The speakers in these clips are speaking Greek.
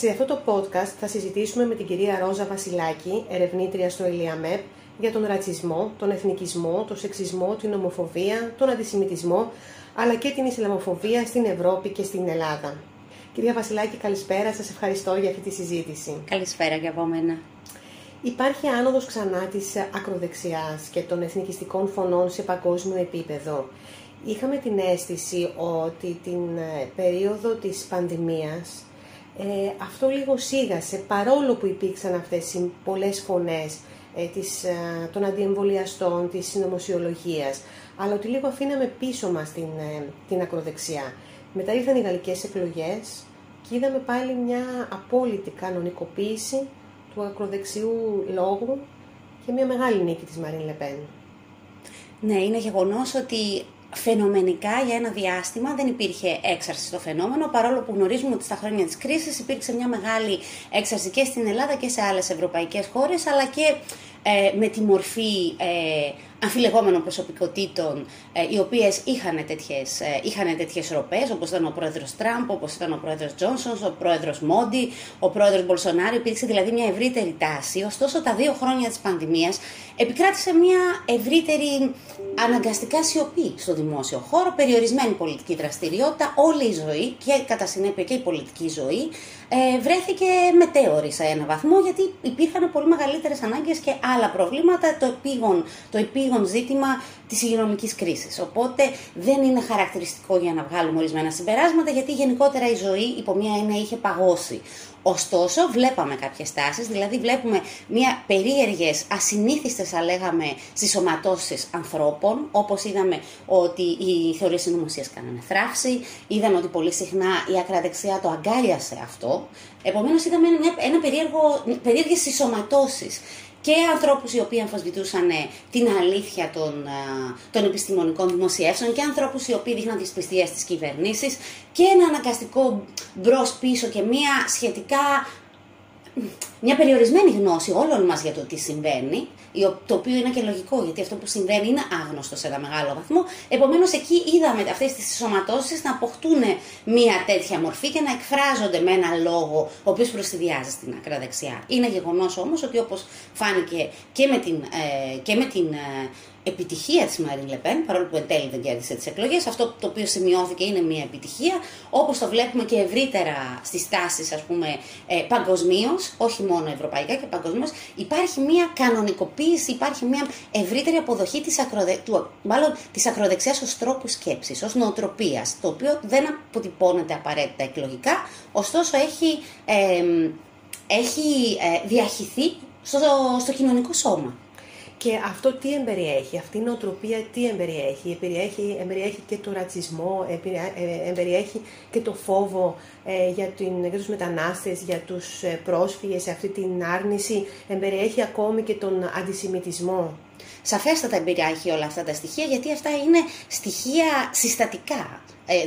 Σε αυτό το podcast θα συζητήσουμε με την κυρία Ρόζα Βασιλάκη, ερευνήτρια στο ΕΛΙΑΜΕΠ, για τον ρατσισμό, τον εθνικισμό, τον σεξισμό, την ομοφοβία, τον αντισημιτισμό, αλλά και την Ισλαμοφοβία στην Ευρώπη και στην Ελλάδα. Κυρία Βασιλάκη, καλησπέρα. Σας ευχαριστώ για αυτή τη συζήτηση. Καλησπέρα για από μένα. Υπάρχει άνοδος ξανά της ακροδεξιάς και των εθνικιστικών φωνών σε παγκόσμιο επίπεδο. Είχαμε την αίσθηση ότι την ε, περίοδο της πανδημίας ε, αυτό λίγο σίγασε, παρόλο που υπήρξαν αυτές οι πολλές φωνές ε, της, ε, των αντιεμβολιαστών, της συνωμοσιολογίας, αλλά ότι λίγο αφήναμε πίσω μας την, ε, την ακροδεξιά. Μετά ήρθαν οι γαλλικές εκλογές και είδαμε πάλι μια απόλυτη κανονικοποίηση του ακροδεξιού λόγου και μια μεγάλη νίκη της Μαρίν Λεπέν. Ναι, είναι γεγονός ότι φαινομενικά για ένα διάστημα δεν υπήρχε έξαρση στο φαινόμενο, παρόλο που γνωρίζουμε ότι στα χρόνια της κρίσης υπήρξε μια μεγάλη έξαρση και στην Ελλάδα και σε άλλες ευρωπαϊκές χώρες, αλλά και ε, με τη μορφή ε, αμφιλεγόμενων προσωπικότητων ε, οι οποίες είχαν τέτοιες, ε, είχαν τέτοιες ροπές όπως ήταν ο πρόεδρος Τραμπ, όπως ήταν ο πρόεδρος Τζόνσον, ο πρόεδρος Μόντι, ο πρόεδρος Μπολσονάρη, υπήρξε δηλαδή μια ευρύτερη τάση, ωστόσο τα δύο χρόνια της πανδημίας επικράτησε μια ευρύτερη αναγκαστικά σιωπή στο δημόσιο χώρο, περιορισμένη πολιτική δραστηριότητα, όλη η ζωή και κατά συνέπεια και η πολιτική ζωή ε, βρέθηκε μετέωρη σε ένα βαθμό γιατί υπήρχαν πολύ μεγαλύτερες ανάγκες και άλλα προβλήματα, το επίγον, το επίγον ζήτημα της υγειονομικής κρίσης. Οπότε δεν είναι χαρακτηριστικό για να βγάλουμε ορισμένα συμπεράσματα γιατί γενικότερα η ζωή υπό μία έννοια είχε παγώσει. Ωστόσο, βλέπαμε κάποιες τάσεις, δηλαδή βλέπουμε μια περίεργες, ασυνήθιστες, θα λέγαμε, συσσωματώσεις ανθρώπων, όπως είδαμε ότι οι θεωρίες συνωμοσίας κάνανε θράψη, είδαμε ότι πολύ συχνά η ακραδεξιά το αγκάλιασε αυτό. Επομένως, είδαμε ένα, ένα περίεργο, περίεργες συσσωματώσεις και ανθρώπους οι οποίοι αμφισβητούσαν ε, την αλήθεια των, ε, των επιστημονικών δημοσιεύσεων και ανθρώπους οι οποίοι δείχναν δυσπιστία στις κυβερνήσεις και ένα αναγκαστικό μπρος πίσω και μια σχετικά μια περιορισμένη γνώση όλων μας για το τι συμβαίνει, το οποίο είναι και λογικό, γιατί αυτό που συμβαίνει είναι άγνωστο σε ένα μεγάλο βαθμό. Επομένως, εκεί είδαμε αυτές τις σωματώσεις να αποκτούν μια τέτοια μορφή και να εκφράζονται με ένα λόγο, ο οποίος προστιδιάζει στην ακραδεξιά. Είναι γεγονός όμως ότι όπως φάνηκε και με την, ε, και με την ε, επιτυχία της Μαρίν Λεπέν, παρόλο που εν τέλει δεν κέρδισε τις εκλογές, αυτό το οποίο σημειώθηκε είναι μια επιτυχία, όπως το βλέπουμε και ευρύτερα στις τάσεις, ας πούμε, ε, παγκοσμίως, όχι μόνο ευρωπαϊκά και παγκοσμίως, υπάρχει μια κανονικοποίηση, υπάρχει μια ευρύτερη αποδοχή της, ακροδε... του... μάλλον, της ακροδεξιάς ως τρόπου σκέψης, ως νοοτροπίας, το οποίο δεν αποτυπώνεται απαραίτητα εκλογικά, ωστόσο έχει, ε, έχει ε, διαχυθεί στο, στο κοινωνικό σώμα. Και αυτό τι εμπεριέχει, αυτή η νοοτροπία τι εμπεριέχει; Εμπεριέχει, εμπεριέχει και το ρατσισμό, ε, εμπεριέχει και το φόβο ε, για, την, για τους μετανάστες, για τους ε, πρόσφυγες, αυτή την άρνηση, εμπεριέχει ακόμη και τον αντισημιτισμό. Σαφέστατα εμπεριέχει όλα αυτά τα στοιχεία, γιατί αυτά είναι στοιχεία συστατικά,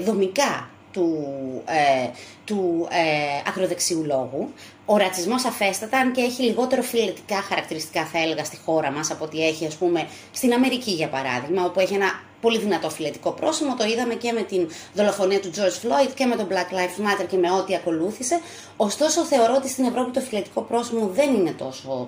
δομικά του, ε, του ε, ακροδεξιού λόγου. Ο ρατσισμός αφέστατα, αν και έχει λιγότερο φιλετικά χαρακτηριστικά, θα έλεγα, στη χώρα μας από ό,τι έχει, ας πούμε, στην Αμερική για παράδειγμα, όπου έχει ένα πολύ δυνατό φιλετικό πρόσημο. Το είδαμε και με την δολοφονία του George Floyd και με το Black Lives Matter και με ό,τι ακολούθησε. Ωστόσο, θεωρώ ότι στην Ευρώπη το φιλετικό πρόσημο δεν είναι τόσο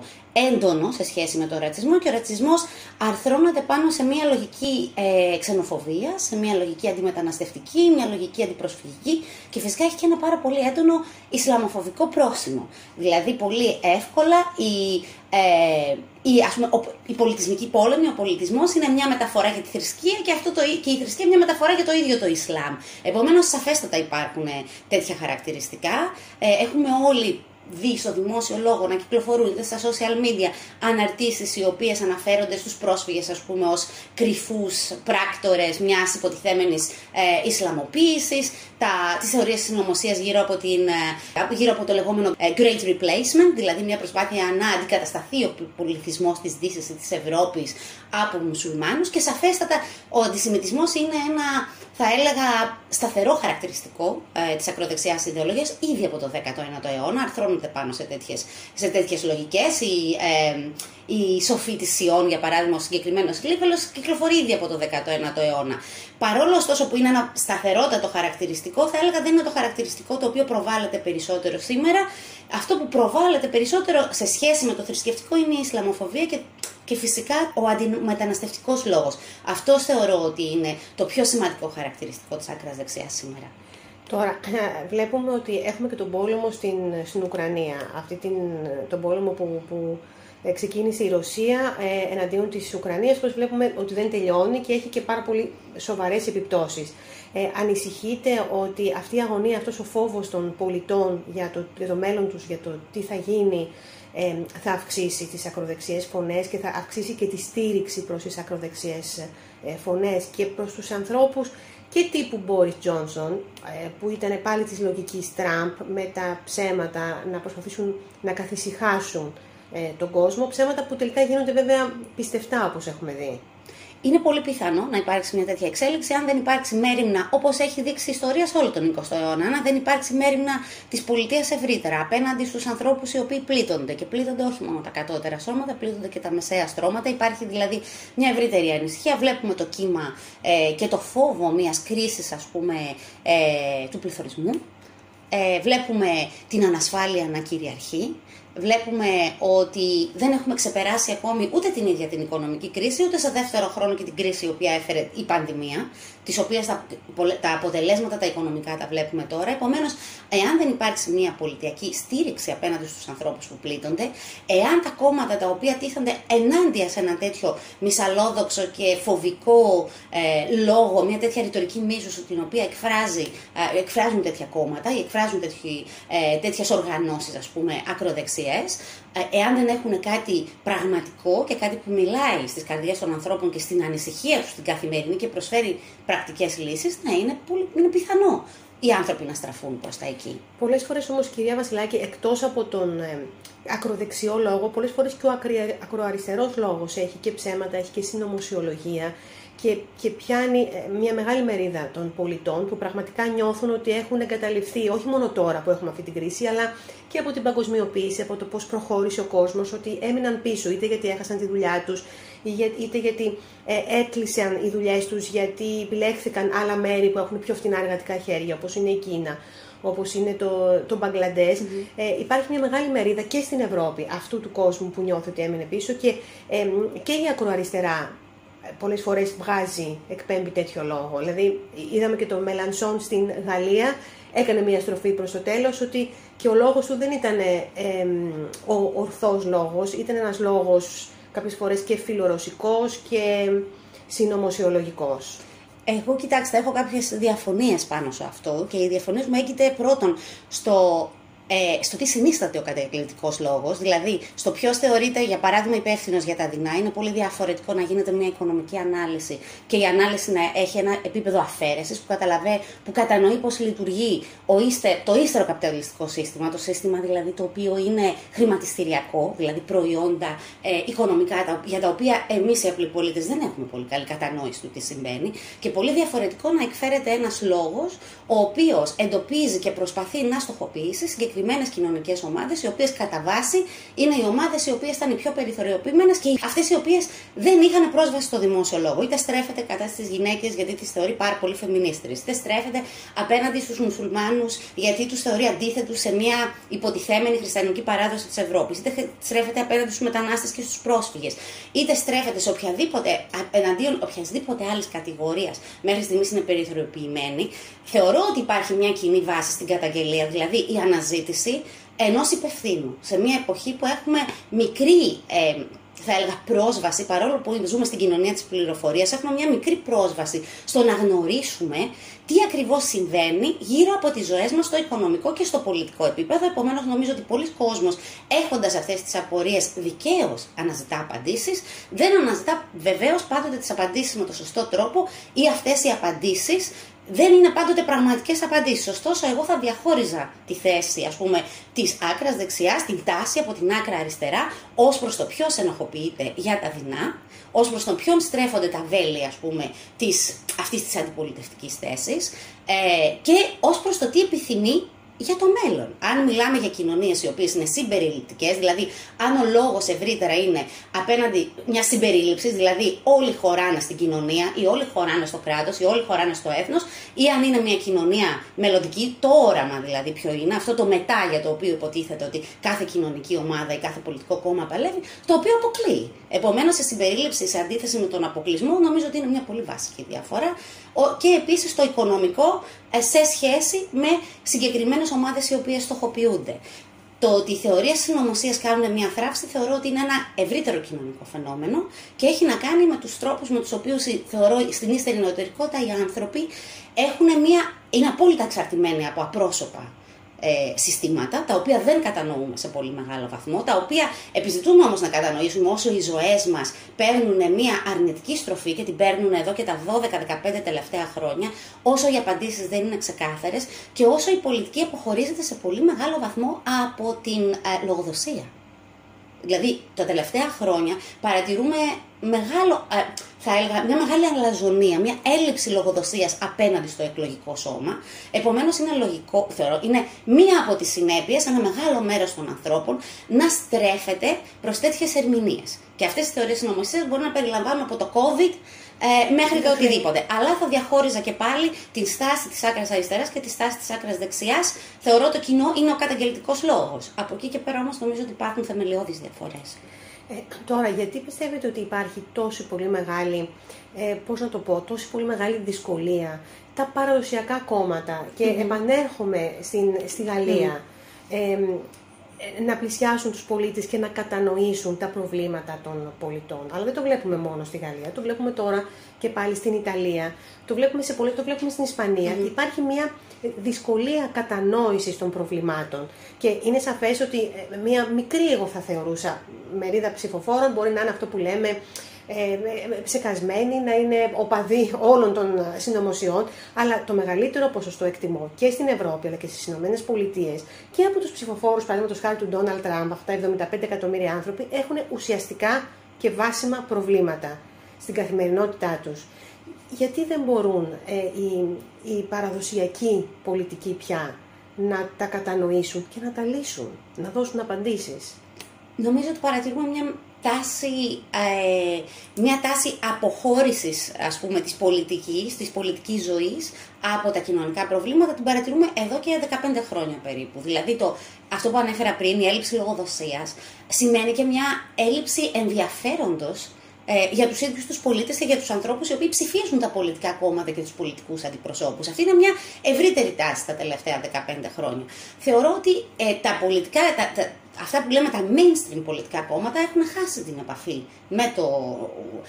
έντονο σε σχέση με τον ρατσισμό και ο ρατσισμός αρθρώνεται πάνω σε μια λογική ε, ξενοφοβία, σε μια λογική αντιμεταναστευτική, μια λογική αντιπροσφυγική και φυσικά έχει και ένα πάρα πολύ έντονο ισλαμοφοβικό πρόσημο. Δηλαδή, πολύ εύκολα η ε, η, ας πούμε, ο, η πολιτισμική πόλεμη, ο πολιτισμός είναι μια μεταφορά για τη θρησκεία και, αυτό το, και η θρησκεία μια μεταφορά για το ίδιο το Ισλάμ. Επομένως, σαφέστατα υπάρχουν τέτοια χαρακτηριστικά. Ε, έχουμε όλοι δει στο δημόσιο λόγο να κυκλοφορούν στα social media αναρτήσεις οι οποίες αναφέρονται στους πρόσφυγες ας πούμε ως κρυφούς πράκτορες μιας υποτιθέμενης ε, Ισλαμοποίησης, τα, τις θεωρίες συνωμοσίας γύρω από, την, ε, γύρω από το λεγόμενο ε, Great Replacement, δηλαδή μια προσπάθεια να αντικατασταθεί ο πολιτισμός της Δύσης ή της Ευρώπης από μουσουλμάνους. Και σαφέστατα ο αντισημιτισμός είναι ένα θα έλεγα σταθερό χαρακτηριστικό ε, της ακροδεξιάς ιδεολογίας ήδη από το 19ο αιώνα, αρθρώνονται πάνω σε τέτοιες, σε τέτοιες λογικές. Η, ε, η Σοφή της Σιών, για παράδειγμα, ο συγκεκριμένος Λίβελος, κυκλοφορεί ήδη από το 19ο αιώνα. Παρόλο ωστόσο που είναι ένα σταθερότατο χαρακτηριστικό, θα έλεγα δεν είναι το χαρακτηριστικό το οποίο προβάλλεται περισσότερο σήμερα. Αυτό που προβάλλεται περισσότερο σε σχέση με το θρησκευτικό είναι η Ισλαμοφοβία και και φυσικά ο αντιμεταναστευτικός λόγος. Αυτό θεωρώ ότι είναι το πιο σημαντικό χαρακτηριστικό της άκρας δεξιάς σήμερα. Τώρα, βλέπουμε ότι έχουμε και τον πόλεμο στην, στην Ουκρανία. Αυτή την, τον πόλεμο που, που ξεκίνησε η Ρωσία ε, εναντίον της Ουκρανίας, πως βλέπουμε ότι δεν τελειώνει και έχει και πάρα πολύ σοβαρές επιπτώσεις. Ε, ανησυχείτε ότι αυτή η αγωνία, αυτός ο φόβος των πολιτών για το, για το μέλλον τους, για το τι θα γίνει, θα αυξήσει τις ακροδεξιές φωνές και θα αυξήσει και τη στήριξη προς τις ακροδεξιές ε, φωνές και προς τους ανθρώπους και τύπου Μπόρις Τζόνσον, ε, που ήταν πάλι της λογικής Τραμπ, με τα ψέματα να προσπαθήσουν να καθησυχάσουν ε, τον κόσμο, ψέματα που τελικά γίνονται βέβαια πιστευτά όπως έχουμε δει είναι πολύ πιθανό να υπάρξει μια τέτοια εξέλιξη αν δεν υπάρξει μέρημνα, όπως έχει δείξει η ιστορία σε όλο τον 20ο αιώνα, αν δεν υπάρξει μέρημνα της πολιτείας ευρύτερα απέναντι στους ανθρώπους οι οποίοι πλήττονται. Και πλήττονται όχι μόνο τα κατώτερα σώματα, πλήττονται και τα μεσαία στρώματα. Υπάρχει δηλαδή μια ευρύτερη ανησυχία. Βλέπουμε το κύμα ε, και το φόβο μιας κρίσης, ας πούμε, ε, του πληθωρισμού. Ε, βλέπουμε την ανασφάλεια να κυριαρχεί βλέπουμε ότι δεν έχουμε ξεπεράσει ακόμη ούτε την ίδια την οικονομική κρίση, ούτε σε δεύτερο χρόνο και την κρίση η οποία έφερε η πανδημία τις οποίες τα, τα αποτελέσματα τα οικονομικά τα βλέπουμε τώρα. Επομένως, εάν δεν υπάρξει μια πολιτιακή στήριξη απέναντι στους ανθρώπους που πλήττονται, εάν τα κόμματα τα οποία τίθενται ενάντια σε ένα τέτοιο μυσαλόδοξο και φοβικό ε, λόγο, μια τέτοια ρητορική μίσου την οποία εκφράζει, ε, εκφράζουν τέτοια κόμματα ή εκφράζουν ε, τέτοιες οργανώσεις, ας πούμε, ακροδεξιές, ε, εάν δεν έχουν κάτι πραγματικό και κάτι που μιλάει στις καρδιές των ανθρώπων και στην ανησυχία τους στην καθημερινή και προσφέρει πρακτικές λύσεις, να είναι, πολύ, είναι πιθανό οι άνθρωποι να στραφούν προς τα εκεί. Πολλές φορές όμως κυρία Βασιλάκη, εκτός από τον ε, ακροδεξιό λόγο, πολλές φορές και ο ακροαριστερός λόγος έχει και ψέματα, έχει και συνωμοσιολογία και, και πιάνει ε, μια μεγάλη μερίδα των πολιτών που πραγματικά νιώθουν ότι έχουν εγκαταλειφθεί όχι μόνο τώρα που έχουμε αυτή την κρίση, αλλά και από την παγκοσμιοποίηση, από το πώς προχώρησε ο κόσμος, ότι έμειναν πίσω είτε γιατί έχασαν τη δουλειά τους, είτε γιατί ε, έκλεισαν οι δουλειές τους, γιατί επιλέχθηκαν άλλα μέρη που έχουν πιο φτηνά εργατικά χέρια, όπως είναι η Κίνα όπως είναι το, το μπαγκλαντες ε, υπάρχει μια μεγάλη μερίδα και στην Ευρώπη αυτού του κόσμου που νιώθει ότι έμεινε πίσω και, ε, και η ακροαριστερά πολλές φορές βγάζει, εκπέμπει τέτοιο λόγο. Δηλαδή είδαμε και το Μελανσόν στην Γαλλία, έκανε μια στροφή προς το τέλος ότι και ο λόγος του δεν ήταν ο ορθός λόγος, ήταν ένας λόγος κάποιες φορές και φιλορωσικός και συνωμοσιολογικός. Εγώ, κοιτάξτε, έχω κάποιες διαφωνίες πάνω σε αυτό και οι διαφωνίες μου έγκυται πρώτον στο ε, στο τι συνίσταται ο κατακλητικό λόγος, δηλαδή στο ποιος θεωρείται για παράδειγμα υπεύθυνος για τα δεινά, είναι πολύ διαφορετικό να γίνεται μια οικονομική ανάλυση και η ανάλυση να έχει ένα επίπεδο αφαίρεσης που, που κατανοεί πώς λειτουργεί ο ήστε, το ύστερο καπιταλιστικό σύστημα, το σύστημα δηλαδή το οποίο είναι χρηματιστηριακό, δηλαδή προϊόντα ε, οικονομικά για τα οποία εμείς οι απλοί πολίτες δεν έχουμε πολύ καλή κατανόηση του τι συμβαίνει και πολύ διαφορετικό να εκφέρεται ένας λόγος ο οποίος εντοπίζει και προσπαθεί να στοχοποιήσει συγκεκριμένες κοινωνικές ομάδες, οι οποίες κατά βάση είναι οι ομάδες οι οποίες ήταν οι πιο περιθωριοποιημένες και αυτές οι οποίες δεν είχαν πρόσβαση στο δημόσιο λόγο. Είτε στρέφεται κατά στις γυναίκες γιατί τις θεωρεί πάρα πολύ φεμινίστρες, είτε στρέφεται απέναντι στους μουσουλμάνους γιατί τους θεωρεί αντίθετου σε μια υποτιθέμενη χριστιανική παράδοση της Ευρώπης, είτε στρέφεται απέναντι στους μετανάστες και στους πρόσφυγες, είτε στρέφεται σε οποιαδήποτε, εναντίον οποιασδήποτε άλλης κατηγορίας μέχρι στιγμής είναι περιθωριοποιημένη. Θεωρώ ότι υπάρχει μια κοινή βάση στην καταγγελία, δηλαδή η αναζήτηση Ενός υπευθύνου. Σε μια εποχή που έχουμε μικρή, ε, θα έλεγα, πρόσβαση, παρόλο που ζούμε στην κοινωνία της πληροφορίας, έχουμε μια μικρή πρόσβαση στο να γνωρίσουμε τι ακριβώς συμβαίνει γύρω από τις ζωές μας στο οικονομικό και στο πολιτικό επίπεδο. Επομένως νομίζω ότι πολλοί κόσμος έχοντας αυτές τις απορίες δικαίως αναζητά απαντήσεις, δεν αναζητά βεβαίως πάντοτε τις απαντήσεις με το σωστό τρόπο ή αυτές οι απαντήσεις δεν είναι πάντοτε πραγματικές απαντήσεις. Ωστόσο, εγώ θα διαχώριζα τη θέση, ας πούμε, της άκρας δεξιάς, την τάση από την άκρα αριστερά, ως προς το ποιος ενοχοποιείται για τα δεινά, ως προς τον ποιον στρέφονται τα βέλη, ας πούμε, αυτής της αντιπολιτευτικής θέσης, ε, και ως προς το τι επιθυμεί για το μέλλον. Αν μιλάμε για κοινωνίες οι οποίες είναι συμπεριληπτικές, δηλαδή αν ο λόγος ευρύτερα είναι απέναντι μια συμπερίληψη, δηλαδή όλοι χωράνε στην κοινωνία ή όλοι χωράνε στο κράτος ή όλοι χωράνε στο έθνος, ή αν είναι μια κοινωνία μελλοντική, το όραμα δηλαδή ποιο είναι, αυτό το μετά για το οποίο υποτίθεται ότι κάθε κοινωνική ομάδα ή κάθε πολιτικό κόμμα παλεύει, το οποίο αποκλείει. Επομένως, σε συμπερίληψη σε αντίθεση με τον αποκλεισμό, νομίζω ότι είναι μια πολύ βασική διαφορά. Και επίσης το οικονομικό ε, σε σχέση με συγκεκριμένες ομάδες οι οποίες στοχοποιούνται. Το ότι οι θεωρίες συνωμοσίας κάνουν μια θράψη θεωρώ ότι είναι ένα ευρύτερο κοινωνικό φαινόμενο και έχει να κάνει με τους τρόπους με τους οποίους θεωρώ στην ύστερη νοητερικότητα οι άνθρωποι έχουν μια, είναι απόλυτα εξαρτημένοι από απρόσωπα ε, συστήματα, τα οποία δεν κατανοούμε σε πολύ μεγάλο βαθμό, τα οποία επιζητούμε όμως να κατανοήσουμε όσο οι ζωές μας παίρνουν μια αρνητική στροφή και την παίρνουν εδώ και τα 12-15 τελευταία χρόνια, όσο οι απαντήσεις δεν είναι ξεκάθαρες και όσο η πολιτική αποχωρίζεται σε πολύ μεγάλο βαθμό από την ε, λογοδοσία. Δηλαδή, τα τελευταία χρόνια παρατηρούμε μεγάλο, ε, θα έλεγα, μια μεγάλη αλαζονία, μια έλλειψη λογοδοσίας απέναντι στο εκλογικό σώμα. Επομένως είναι λογικό, θεωρώ, είναι μία από τις συνέπειες, ένα μεγάλο μέρος των ανθρώπων, να στρέφεται προς τέτοιες ερμηνείες. Και αυτές οι θεωρίες συνωμοσίας μπορούν να περιλαμβάνουν από το COVID ε, μέχρι και οτιδήποτε. Αλλά θα διαχώριζα και πάλι την στάση της άκρας αριστεράς και τη στάση της άκρας δεξιάς. Θεωρώ το κοινό είναι ο καταγγελτικός λόγος. Από εκεί και πέρα όμως νομίζω ότι υπάρχουν θεμελιώδεις διαφορές. Ε, τώρα, γιατί πιστεύετε ότι υπάρχει τόση πολύ μεγάλη, ε, πώς να το πω, τόση πολύ μεγάλη δυσκολία τα παραδοσιακά κόμματα και mm επανέρχομαι στην, στη Γαλλία ε, να πλησιάσουν τους πολίτες και να κατανοήσουν τα προβλήματα των πολιτών. Αλλά δεν το βλέπουμε μόνο στη Γαλλία, το βλέπουμε τώρα και πάλι στην Ιταλία, το βλέπουμε, σε πολύ, το βλέπουμε στην Ισπανία. Υπάρχει μια δυσκολία κατανόησης των προβλημάτων και είναι σαφές ότι ε, μια μικρή εγώ θα θεωρούσα μερίδα ψηφοφόρων μπορεί να είναι αυτό που λέμε ε, ε, ψεκασμένοι, να είναι οπαδοί όλων των συνωμοσιών, αλλά το μεγαλύτερο ποσοστό εκτιμώ και στην Ευρώπη αλλά και στις Ηνωμένες Πολιτείες και από τους ψηφοφόρους, παραδείγματος χάρη του Ντόναλτ Τραμπ, αυτά 75 εκατομμύρια άνθρωποι, έχουν ουσιαστικά και βάσιμα προβλήματα στην καθημερινότητά τους. Γιατί δεν μπορούν ε, οι, οι παραδοσιακοί πολιτικοί πια να τα κατανοήσουν και να τα λύσουν, να δώσουν απαντήσεις; Νομίζω ότι παρατηρούμε μια τάση, ε, μια τάση αποχώρησης ας πούμε της πολιτικής, της πολιτικής ζωής από τα κοινωνικά προβλήματα την παρατηρούμε εδώ και 15 χρόνια περίπου. Δηλαδή το, αυτό που ανέφερα πριν, η έλλειψη λογοδοσίας, σημαίνει και μια έλλειψη ενδιαφέροντος ε, για τους ίδιους τους πολίτες και για τους ανθρώπους οι οποίοι ψηφίζουν τα πολιτικά κόμματα και τους πολιτικούς αντιπροσώπους. Αυτή είναι μια ευρύτερη τάση τα τελευταία 15 χρόνια. Θεωρώ ότι ε, τα πολιτικά, τα, αυτά που λέμε τα mainstream πολιτικά κόμματα έχουν χάσει την επαφή με το,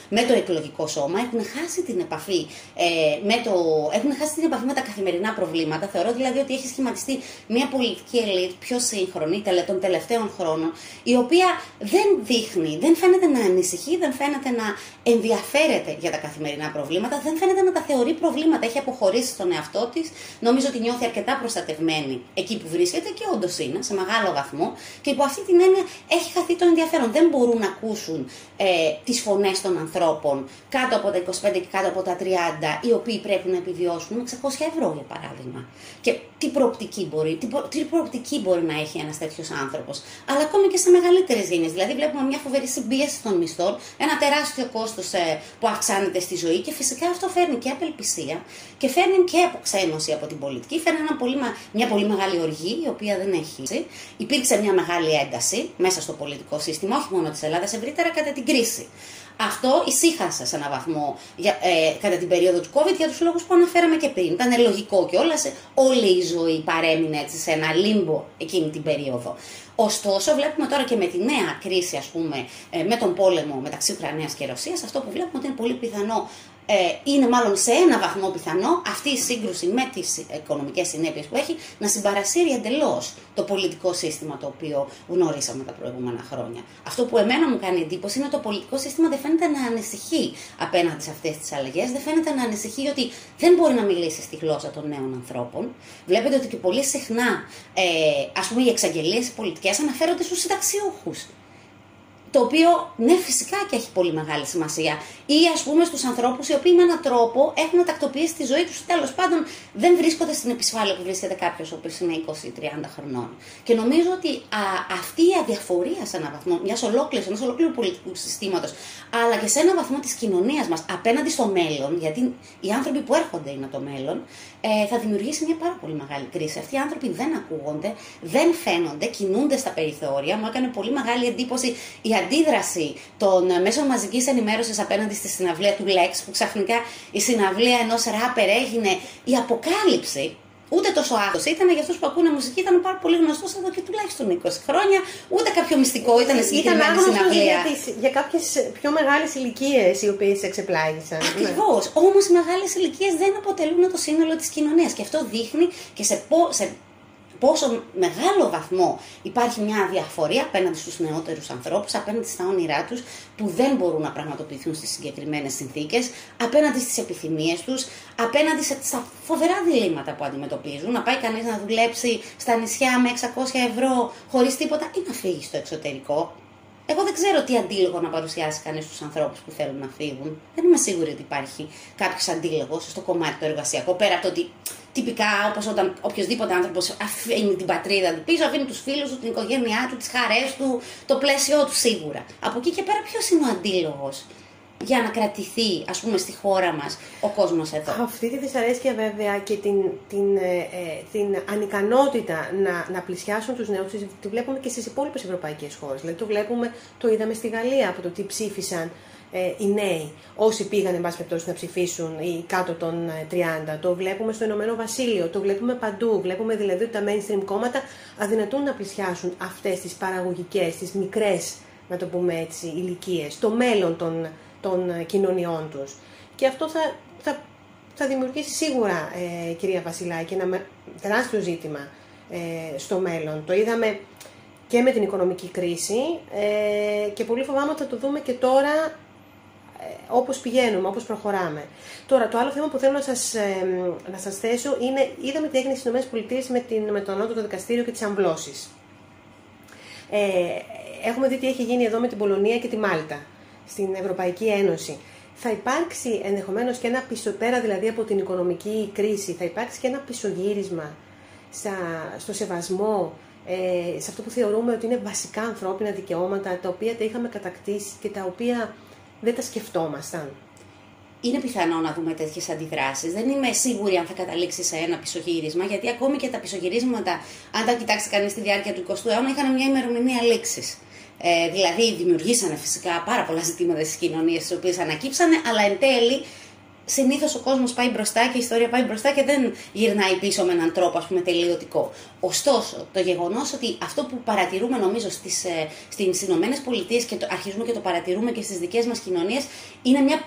με το εκλογικό σώμα, έχουν χάσει την επαφή ε, με το, έχουν χάσει την επαφή με τα καθημερινά προβλήματα. Θεωρώ δηλαδή ότι έχει σχηματιστεί μια πολιτική ελίτ πιο σύγχρονη των τελευταίων χρόνων, η οποία δεν δείχνει, δεν φαίνεται να ανησυχεί, δεν φαίνεται να ενδιαφέρεται για τα καθημερινά προβλήματα, δεν φαίνεται να τα θεωρεί προβλήματα. Έχει αποχωρήσει στον εαυτό της. Νομίζω ότι νιώθει αρκετά προστατευμένη εκεί που βρίσκεται και όντως είναι σε μεγάλο βαθμό. Και υπό αυτή την έννοια έχει χαθεί το ενδιαφέρον. Δεν μπορούν να ακούσουν ε, τις φωνές των ανθρώπων κάτω από τα 25 και κάτω από τα 30, οι οποίοι πρέπει να επιβιώσουν με 600 ευρώ για παράδειγμα. Και τι προοπτική μπορεί, τι, τι προοπτική μπορεί να έχει ένας τέτοιος άνθρωπος. Αλλά ακόμη και σε μεγαλύτερες γενιές. Δηλαδή, βλέπουμε μια φοβερή συμπίεση των μισθών, ένα τεράστιο κόστος ε, που αυξάνεται στη ζωή και φυσικά αυτό φέρνει και απελπισία και φέρνει και αποξένωση από την πολιτική. Φέρνει ένα πολύ, μια πολύ μεγάλη οργή, η οποία δεν έχει. Υπήρξε μια μεγάλη ένταση μέσα στο πολιτικό σύστημα, όχι μόνο της Ελλάδας, ευρύτερα κατά την κρίση. Αυτό ησύχασε σε έναν βαθμό για, ε, κατά την περίοδο του COVID για τους λόγους που αναφέραμε και πριν. Ήταν λογικό και όλα, όλη η ζωή παρέμεινε έτσι σε ένα λίμπο εκείνη την περίοδο. Ωστόσο, βλέπουμε τώρα και με τη νέα κρίση, ας πούμε, ε, με τον πόλεμο μεταξύ Ουκρανίας και Ρωσίας, αυτό που βλέπουμε ότι είναι πολύ πιθανό ε, είναι μάλλον σε ένα βαθμό πιθανό αυτή η σύγκρουση με τις οικονομικές συνέπειες που έχει να συμπαρασύρει εντελώς το πολιτικό σύστημα το οποίο γνωρίσαμε τα προηγούμενα χρόνια. Αυτό που εμένα μου κάνει εντύπωση είναι ότι το πολιτικό σύστημα δεν φαίνεται να ανησυχεί απέναντι σε αυτές τις αλλαγές, δεν φαίνεται να ανησυχεί ότι δεν μπορεί να μιλήσει στη γλώσσα των νέων ανθρώπων. Βλέπετε ότι και πολύ συχνά ε, ας πούμε οι εξαγγελίες πολιτικές αναφέρονται στους συνταξιούχους το οποίο ναι φυσικά και έχει πολύ μεγάλη σημασία. Ή ας πούμε στους ανθρώπους οι οποίοι με έναν τρόπο έχουν τακτοποιήσει τη ζωή τους τέλος πάντων δεν βρίσκονται στην επισφάλεια που βρίσκεται κάποιος ο οποίος είναι 20-30 χρονών. Και νομίζω ότι α, αυτή η αδιαφορία σε έναν βαθμό μιας ολόκληρης, ενός ολόκληρου πολιτικού συστήματος, αλλά και σε έναν βαθμό της κοινωνίας μας απέναντι στο μέλλον, γιατί οι άνθρωποι που έρχονται είναι το μέλλον, ε, θα δημιουργήσει μια πάρα πολύ μεγάλη κρίση. Αυτοί οι άνθρωποι δεν ακούγονται, δεν φαίνονται, κινούνται στα περιθώρια. Μου έκανε πολύ μεγάλη εντύπωση η αντίδραση των ε, μέσων μαζικής ενημέρωσης απέναντι στη συναυλία του Lex, που ξαφνικά η συναυλία ενός ράπερ έγινε η αποκάλυψη Ούτε τόσο άθο ήταν για αυτούς που ακούνε μουσική, ήταν πάρα πολύ γνωστός εδώ και τουλάχιστον 20 χρόνια. Ούτε κάποιο μυστικό ήταν συγκεκριμένη συναυλία. Για, για κάποιες πιο μεγάλες ηλικίες οι οποίες εξεπλάγησαν. Ακριβώς. Ναι. Όμως οι μεγάλες ηλικίες δεν αποτελούν το σύνολο της κοινωνίας. Και αυτό δείχνει και σε, σε πόσο μεγάλο βαθμό υπάρχει μια διαφορία απέναντι στους νεότερους ανθρώπους, απέναντι στα όνειρά τους που δεν μπορούν να πραγματοποιηθούν στις συγκεκριμένες συνθήκες, απέναντι στις επιθυμίες τους, απέναντι στα φοβερά διλήμματα που αντιμετωπίζουν, να πάει κανείς να δουλέψει στα νησιά με 600 ευρώ χωρίς τίποτα ή να φύγει στο εξωτερικό. Εγώ δεν ξέρω τι αντίλογο να παρουσιάσει κανείς στους ανθρώπους που θέλουν να φύγουν. Δεν είμαι σίγουρη ότι υπάρχει κάποιος αντίλογος στο κομμάτι το εργασιακό, πέρα από το ότι τυπικά όπως όταν οποιοδήποτε άνθρωπος αφήνει την πατρίδα του πίσω, αφήνει τους φίλους του, την οικογένειά του, τις χαρές του, το πλαίσιο του σίγουρα. Από εκεί και πέρα, ποιος είναι ο αντίλογος για να κρατηθεί, ας πούμε, στη χώρα μας ο κόσμος εδώ; Αυτή τη δυσαρέσκεια βέβαια και την, την, ε, ε την ανικανότητα να, να πλησιάσουν τους νέους τη βλέπουμε και στις υπόλοιπες ευρωπαϊκές χώρες. Δηλαδή το βλέπουμε, το είδαμε στη Γαλλία από το τι ψήφισαν ε, οι νέοι, όσοι πήγαν εν πάση περιπτώσει να ψηφίσουν οι κάτω των 30. Ε, το βλέπουμε στο Ηνωμένο Βασίλειο, το βλέπουμε παντού. Βλέπουμε δηλαδή ότι τα mainstream κόμματα αδυνατούν να πλησιάσουν αυτές τις παραγωγικές, τις μικρές, να το πούμε έτσι, ηλικίες, το μέλλον των, των ε, κοινωνιών τους. Και αυτό θα, θα, θα δημιουργήσει σίγουρα, ε, κυρία Βασιλάκη, ένα τεράστιο ζήτημα ε, στο μέλλον. Το είδαμε και με την οικονομική κρίση ε, και πολύ φοβάμαι ότι θα το δούμε και τώρα ε, όπως πηγαίνουμε, όπως προχωράμε. Τώρα, το άλλο θέμα που θέλω να σας, ε, να σας θέσω είναι, είδαμε τι έγινε στις ΗΠΑ με, την, με το ανώτατο δικαστήριο και τις αμβλώσεις. Ε, έχουμε δει τι έχει γίνει εδώ με την Πολωνία και τη Μάλτα, στην Ευρωπαϊκή Ένωση. Θα υπάρξει ενδεχομένως και ένα πέρα δηλαδή από την οικονομική κρίση, θα υπάρξει και ένα πισωγύρισμα στο σεβασμό ε, σε αυτό που θεωρούμε ότι είναι βασικά ανθρώπινα δικαιώματα, τα οποία τα είχαμε κατακτήσει και τα οποία δεν τα σκεφτόμασταν. Είναι πιθανό να δούμε τέτοιες αντιδράσεις. Δεν είμαι σίγουρη αν θα καταλήξει σε ένα πισωγύρισμα, γιατί ακόμη και τα πισωγυρίσματα, αν τα κοιτάξει κανείς στη διάρκεια του 20ου αιώνα, είχαν μια ημερομηνία λήξης. Ε, δηλαδή, δημιουργήσανε φυσικά πάρα πολλά ζητήματα στις κοινωνίες, τι οποίες ανακύψανε, αλλά εν τέλει συνήθως ο κόσμος πάει μπροστά και η ιστορία πάει μπροστά και δεν γυρνάει πίσω με έναν τρόπο, ας πούμε, τελειωτικό. Ωστόσο, το γεγονός ότι αυτό που παρατηρούμε, νομίζω, στις ε, Ηνωμένες Πολιτείες και το, αρχίζουμε και το παρατηρούμε και στις δικές μας κοινωνίες, είναι μια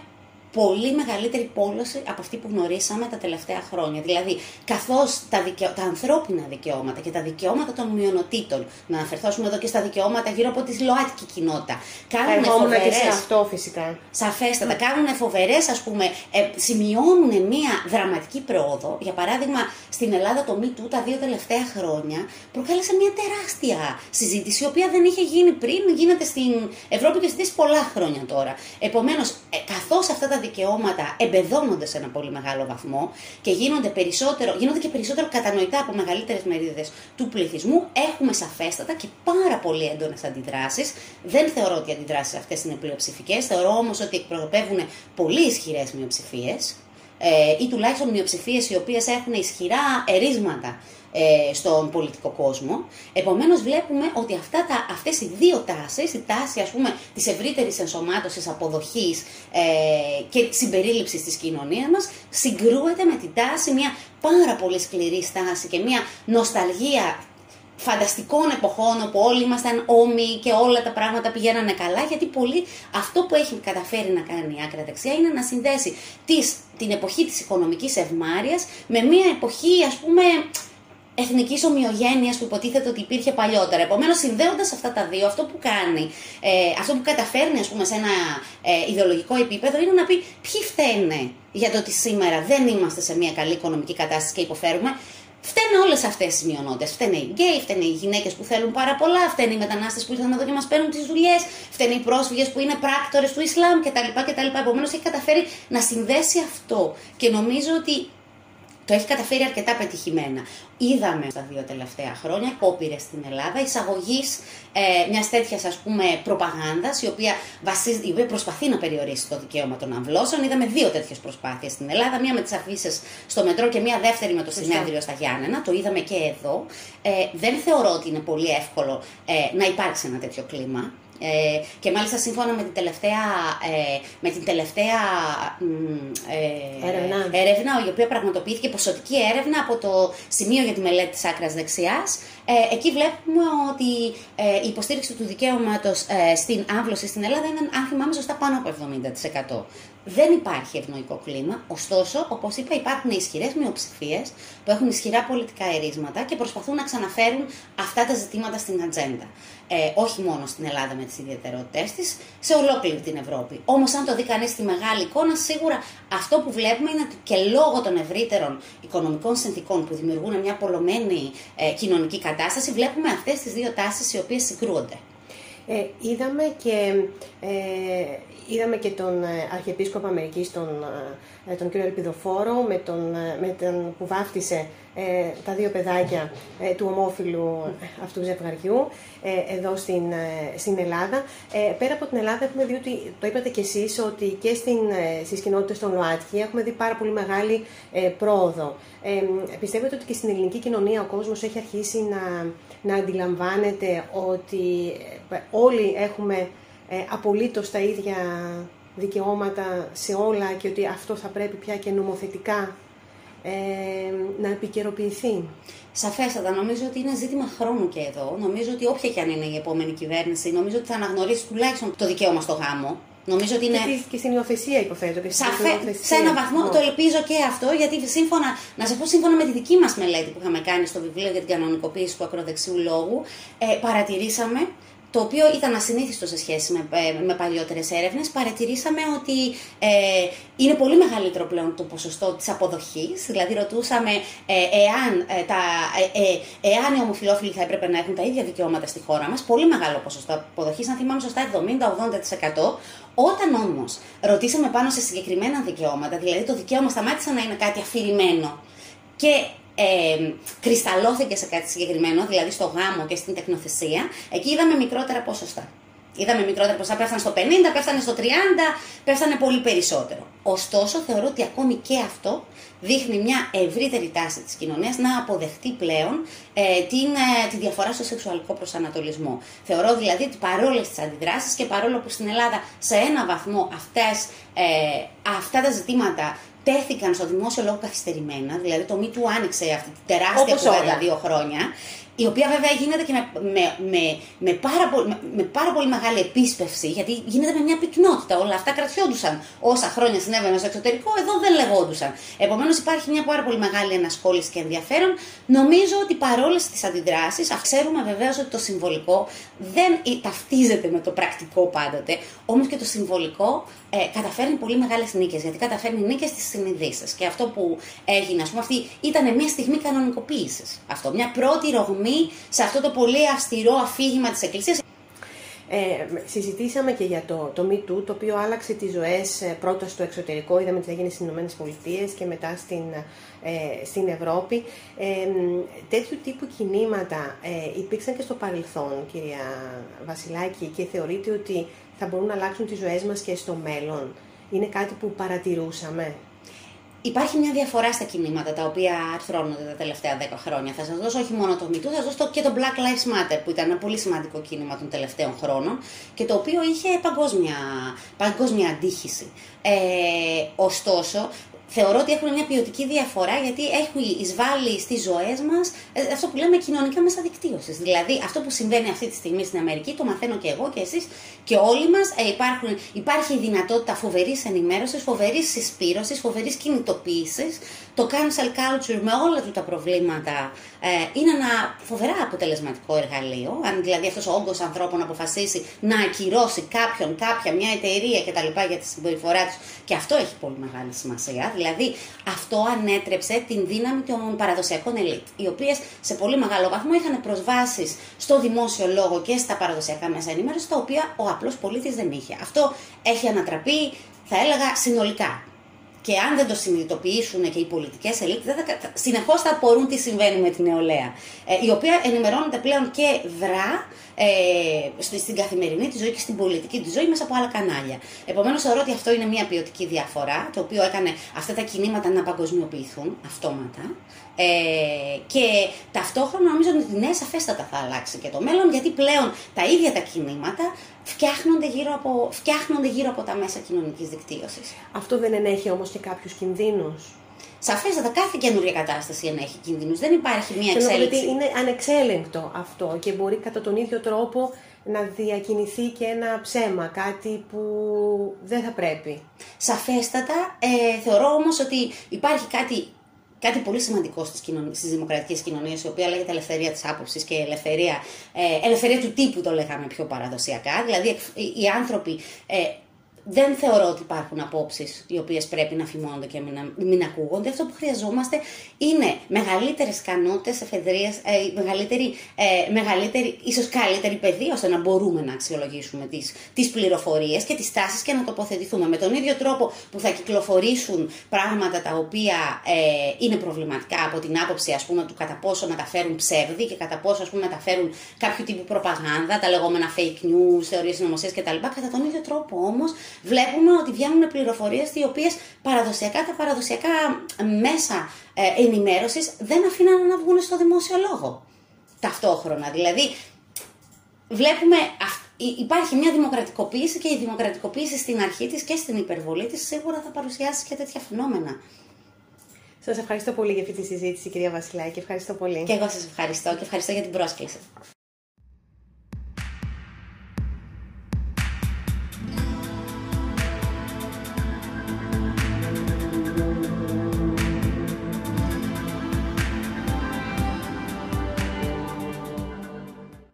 πολύ μεγαλύτερη πόλωση από αυτή που γνωρίσαμε τα τελευταία χρόνια. Δηλαδή, καθώς τα, τα ανθρώπινα δικαιώματα και τα δικαιώματα των μειονοτήτων, να αναφερθώσουμε εδώ και στα δικαιώματα γύρω από τη ΛΟΑΤΚΙ κοινότητα, κάνουν φοβερέ. και σε αυτό φυσικά. Σαφέστατα. Mm. Κάνουν φοβερές, ας πούμε, ε, σημειώνουν μία δραματική πρόοδο. Για παράδειγμα, στην Ελλάδα το MeToo τα δύο τελευταία χρόνια προκάλεσε μια τεράστια συζήτηση, η οποία δεν είχε γίνει πριν, γίνεται στην Ευρώπη και στις πολλά χρόνια τώρα. Επομένως, ε, καθώς αυτά τα δικαιώματα εμπεδώνονται σε ένα πολύ μεγάλο βαθμό και γίνονται, περισσότερο, γίνονται και περισσότερο κατανοητά από μεγαλύτερες μερίδες του πληθυσμού, έχουμε σαφέστατα και πάρα πολύ έντονες αντιδράσεις. Δεν θεωρώ ότι οι αντιδράσεις αυτές είναι πλειοψηφικές, θεωρώ όμως ότι εκπροσωπεύουν πολύ ισχυρές μειοψηφίες ε, ή τουλάχιστον μειοψηφίες οι οποίες έχουν ισχυρά ερίσματα ε, στον πολιτικό κόσμο. Επομένως βλέπουμε ότι αυτά τα, αυτές οι δύο τάσεις, η τάση ας πούμε της ευρύτερης ενσωμάτωσης, αποδοχής ε, και συμπερίληψης της κοινωνίας μας, συγκρούεται με την τάση μια πάρα πολύ σκληρή στάση και μια νοσταλγία φανταστικών εποχών όπου όλοι ήμασταν όμοιοι και όλα τα πράγματα πηγαίνανε καλά, γιατί πολύ αυτό που έχει καταφέρει να κάνει η άκρα δεξιά είναι να συνδέσει τις, την εποχή της οικονομικής ευμάρειας με μια εποχή ας πούμε εθνικής ομοιογένειας που υποτίθεται ότι υπήρχε παλιότερα. Επομένως, συνδέοντας αυτά τα δύο, αυτό που κάνει, ε, αυτό που καταφέρνει ας πούμε, σε ένα ε, ιδεολογικό επίπεδο είναι να πει ποιοι φταίνε για το ότι σήμερα δεν είμαστε σε μια καλή οικονομική κατάσταση και υποφέρουμε. Φταίνε όλες αυτές τι μειονότητες. Φταίνε οι γκέι, φταίνε οι γυναίκες που θέλουν πάρα πολλά, φταίνε οι μετανάστες που ήρθαν εδώ και μας παίρνουν τις δουλειές, φταίνε οι πρόσφυγες που είναι πράκτορες του Ισλάμ κτλ. κτλ. Επομένως έχει καταφέρει να συνδέσει αυτό. Και νομίζω ότι το έχει καταφέρει αρκετά πετυχημένα. Είδαμε στα δύο τελευταία χρόνια απόπειρε στην Ελλάδα εισαγωγής ε, μιας τέτοιας ας πούμε προπαγάνδας, η, οποία η οποία προσπαθεί να περιορίσει το δικαίωμα των αμβλώσεων. Είδαμε δύο τέτοιες προσπάθειες στην Ελλάδα, μία με τις αφήσεις στο μετρό και μία δεύτερη με το συνέδριο στα Γιάννενα. Το είδαμε και εδώ. Ε, δεν θεωρώ ότι είναι πολύ εύκολο ε, να υπάρξει ένα τέτοιο κλίμα. Ε, και μάλιστα σύμφωνα με την τελευταία, ε, με την τελευταία ε, έρευνα. έρευνα, η οποία πραγματοποιήθηκε ποσοτική έρευνα από το σημείο για τη μελέτη της άκρας δεξιάς, ε, εκεί βλέπουμε ότι ε, η υποστήριξη του δικαίωματος ε, στην άμβλωση στην Ελλάδα είναι, αν θυμάμαι σωστά, πάνω από 70%. Δεν υπάρχει ευνοϊκό κλίμα, ωστόσο, όπως είπα, υπάρχουν ισχυρές μειοψηφίες που έχουν ισχυρά πολιτικά ερίσματα και προσπαθούν να ξαναφέρουν αυτά τα ζητήματα στην ατζέντα. Ε, όχι μόνο στην Ελλάδα με τις ιδιαιτερότητέ της, σε ολόκληρη την Ευρώπη. Όμως, αν το δει κανείς στη μεγάλη εικόνα, σίγουρα αυτό που βλέπουμε είναι ότι και λόγω των ευρύτερων οικονομικών συνθήκων που δημιουργούν μια πολλωμένη ε, κοινωνική κατάσταση, βλέπουμε αυτές τις δύο τάσεις οι οποίες συγκρούονται. Ε, είδαμε και ε, Είδαμε και τον ε, Αρχιεπίσκοπο Αμερικής, τον, ε, τον κύριο Ελπιδοφόρο, με τον, ε, με τον που βάφτισε τα δύο παιδάκια του ομόφυλου αυτού ζευγαριού εδώ στην, στην Ελλάδα. πέρα από την Ελλάδα έχουμε δει ότι, το είπατε κι εσείς, ότι και στην, στις κοινότητες των ΛΟΑΤΚΙ έχουμε δει πάρα πολύ μεγάλη πρόοδο. πιστεύετε ότι και στην ελληνική κοινωνία ο κόσμος έχει αρχίσει να, να αντιλαμβάνεται ότι όλοι έχουμε ε, απολύτως τα ίδια δικαιώματα σε όλα και ότι αυτό θα πρέπει πια και νομοθετικά ε, να επικαιροποιηθεί. Σαφέστατα. Νομίζω ότι είναι ζήτημα χρόνου και εδώ. Νομίζω ότι όποια και αν είναι η επόμενη κυβέρνηση, νομίζω ότι θα αναγνωρίσει τουλάχιστον το δικαίωμα στο γάμο. Νομίζω ότι είναι... Και, στην υιοθεσία υποθέτω. Και Σαφέ... Σε έναν βαθμό το ελπίζω και αυτό, γιατί σύμφωνα, να σα πω σύμφωνα με τη δική μας μελέτη που είχαμε κάνει στο βιβλίο για την κανονικοποίηση του ακροδεξιού λόγου, ε, παρατηρήσαμε το οποίο ήταν ασυνήθιστο σε σχέση με, ε, με παλιότερες έρευνες, παρατηρήσαμε ότι ε, είναι πολύ μεγαλύτερο πλέον το ποσοστό της αποδοχής, δηλαδή ρωτούσαμε ε, εάν, ε, τα, ε, εάν οι ομοφυλόφιλοι θα έπρεπε να έχουν τα ίδια δικαιώματα στη χώρα μας, πολύ μεγάλο ποσοστό αποδοχής, αν θυμάμαι σωστά 70-80%, όταν όμως ρωτήσαμε πάνω σε συγκεκριμένα δικαιώματα, δηλαδή το δικαίωμα σταμάτησε να είναι κάτι αφηρημένο και ε, κρυσταλλώθηκε σε κάτι συγκεκριμένο, δηλαδή στο γάμο και στην τεχνοθεσία, εκεί είδαμε μικρότερα ποσοστά. Είδαμε μικρότερα ποσοστά, πέφτανε στο 50, πέφτανε στο 30, πέφτανε πολύ περισσότερο. Ωστόσο, θεωρώ ότι ακόμη και αυτό δείχνει μια ευρύτερη τάση της κοινωνίας να αποδεχτεί πλέον ε, την, ε, τη διαφορά στο σεξουαλικό προσανατολισμό. Θεωρώ δηλαδή ότι παρόλες τις αντιδράσεις και παρόλο που στην Ελλάδα σε ένα βαθμό αυτές, ε, αυτά τα ζητήματα τέθηκαν στο δημόσιο λόγο καθυστερημένα, δηλαδή το MeToo άνοιξε αυτή τη τεράστια κουβέντα δύο χρόνια, η οποία βέβαια γίνεται και με, με, με, με, πάρα, πολύ, με, πάρα πολύ μεγάλη επίσπευση, γιατί γίνεται με μια πυκνότητα. Όλα αυτά κρατιόντουσαν όσα χρόνια συνέβαιναν στο εξωτερικό, εδώ δεν λεγόντουσαν. Επομένως υπάρχει μια πάρα πολύ μεγάλη ενασχόληση και ενδιαφέρον. Νομίζω ότι παρόλες τις αντιδράσεις, ξέρουμε βεβαίως ότι το συμβολικό δεν ταυτίζεται με το πρακτικό πάντοτε, όμως και το συμβολικό ε, καταφέρνει πολύ μεγάλες νίκες. Γιατί καταφέρνει νίκες στις συνειδήσεις. Και αυτό που έγινε, ας πούμε, αυτή ήταν μια στιγμή κανονικοποίησης. Αυτό, μια πρώτη ρογμή σε αυτό το πολύ αυστηρό αφήγημα της Εκκλησίας. Ε, συζητήσαμε και για το, το Me Too, το οποίο άλλαξε τις ζωές ε, πρώτα στο εξωτερικό, είδαμε τι έγινε στις Ηνωμένες Πολιτείες και μετά στην, ε, στην Ευρώπη. Ε, τέτοιου τύπου κινήματα ε, υπήρξαν και στο παρελθόν, κυρία Βασιλάκη, και θεωρείτε ότι θα μπορούν να αλλάξουν τις ζωές μας και στο μέλλον. Είναι κάτι που παρατηρούσαμε. Υπάρχει μια διαφορά στα κινήματα τα οποία αρθρώνονται τα τελευταία 10 χρόνια. Θα σας δώσω όχι μόνο το MeToo, θα σας δώσω και το Black Lives Matter, που ήταν ένα πολύ σημαντικό κίνημα των τελευταίων χρόνων και το οποίο είχε παγκόσμια, παγκόσμια αντίχηση. Ε, ωστόσο, θεωρώ ότι έχουν μια ποιοτική διαφορά γιατί έχουν εισβάλλει στις ζωές μας ε, αυτό που λέμε κοινωνικά μέσα δικτύωσης. Δηλαδή, αυτό που συμβαίνει αυτή τη στιγμή στην Αμερική, το μαθαίνω και εγώ και εσείς και όλοι μας. Ε, υπάρχει η δυνατότητα φοβερής ενημέρωσης, φοβερής συσπήρωσης, φοβερής κινητοποίησης. Το cancel culture με όλα του τα προβλήματα ε, είναι ένα φοβερά αποτελεσματικό εργαλείο. Αν δηλαδή αυτός ο όγκος ανθρώπων αποφασίσει να ακυρώσει κάποιον, κάποια, μια εταιρεία κτλ. για τη συμπεριφορά τους, και αυτό έχει πολύ μεγάλη σημασία. Δηλαδή, αυτό ανέτρεψε την δύναμη των παραδοσιακών ελίτ, οι οποίες σε πολύ μεγάλο βαθμό είχαν προσβάσεις στο δημόσιο λόγο και στα παραδοσιακά μέσα ενημέρωσης, τα οποία ο απλός πολίτης δεν είχε. Αυτό έχει ανατραπεί, θα έλεγα, συνολικά. Και αν δεν το συνειδητοποιήσουν και οι πολιτικές ελίτ, συνεχώς θα απορούν τι συμβαίνει με την νεολαία. Ε, η οποία ενημερώνεται πλέον και δρά ε, στην καθημερινή της ζωή και στην πολιτική της ζωή μέσα από άλλα κανάλια. Επομένως, θεωρώ ότι αυτό είναι μια ποιοτική διαφορά, το οποίο έκανε αυτά τα κινήματα να παγκοσμιοποιηθούν αυτόματα. Ε, και ταυτόχρονα νομίζω ότι ναι, σαφέστατα θα αλλάξει και το μέλλον, γιατί πλέον τα ίδια τα κινήματα φτιάχνονται γύρω από, φτιάχνονται γύρω από τα μέσα κοινωνικής δικτύωσης. Αυτό δεν ενέχει όμως και κάποιους κινδύνους. Σαφέστατα, κάθε καινούργια κατάσταση ενέχει κινδύνους. Δεν υπάρχει μία εξέλιξη. είναι ανεξέλεγκτο αυτό και μπορεί κατά τον ίδιο τρόπο να διακινηθεί και ένα ψέμα, κάτι που δεν θα πρέπει. Σαφέστατα, ε, θεωρώ όμως ότι υπάρχει κάτι κάτι πολύ σημαντικό στις, κοινωνίες, στις δημοκρατικές κοινωνίες, η οποία λέγεται ελευθερία της άποψης και ελευθερία, ε, ελευθερία του τύπου το λέγαμε πιο παραδοσιακά. Δηλαδή οι άνθρωποι ε, δεν θεωρώ ότι υπάρχουν απόψεις οι οποίες πρέπει να φημώνονται και μην, μην ακούγονται. Αυτό που χρειαζόμαστε είναι μεγαλύτερες ικανότητες, εφεδρείες, ε, μεγαλύτερη, ε, μεγαλύτερη, ίσως καλύτερη παιδεία, ώστε να μπορούμε να αξιολογήσουμε τις τις πληροφορίες και τις τάσεις και να τοποθετηθούμε. Με τον ίδιο τρόπο που θα κυκλοφορήσουν πράγματα τα οποία ε, είναι προβληματικά από την άποψη ας πούμε, του κατά πόσο μεταφέρουν ψεύδι και κατά πόσο ας πούμε, μεταφέρουν κάποιο τύπου προπαγάνδα, τα λεγόμενα fake news, θεωρίες συνωμοσίας κτλ. Κατά τον ίδιο τρόπο όμως βλέπουμε ότι βγαίνουν πληροφορίες οι οποίες παραδοσιακά, τα παραδοσιακά μέσα ε, ενημέρωσης δεν αφήναν να βγουν στο δημόσιο λόγο. Ταυτόχρονα. Δηλαδή, βλέπουμε υπάρχει μια δημοκρατικοποίηση και η δημοκρατικοποίηση στην αρχή της και στην υπερβολή της σίγουρα θα παρουσιάσει και τέτοια φαινόμενα. Σας ευχαριστώ πολύ για αυτή τη συζήτηση κυρία Βασιλάκη. Ευχαριστώ πολύ. Και εγώ σας ευχαριστώ και ευχαριστώ για την πρόσκληση.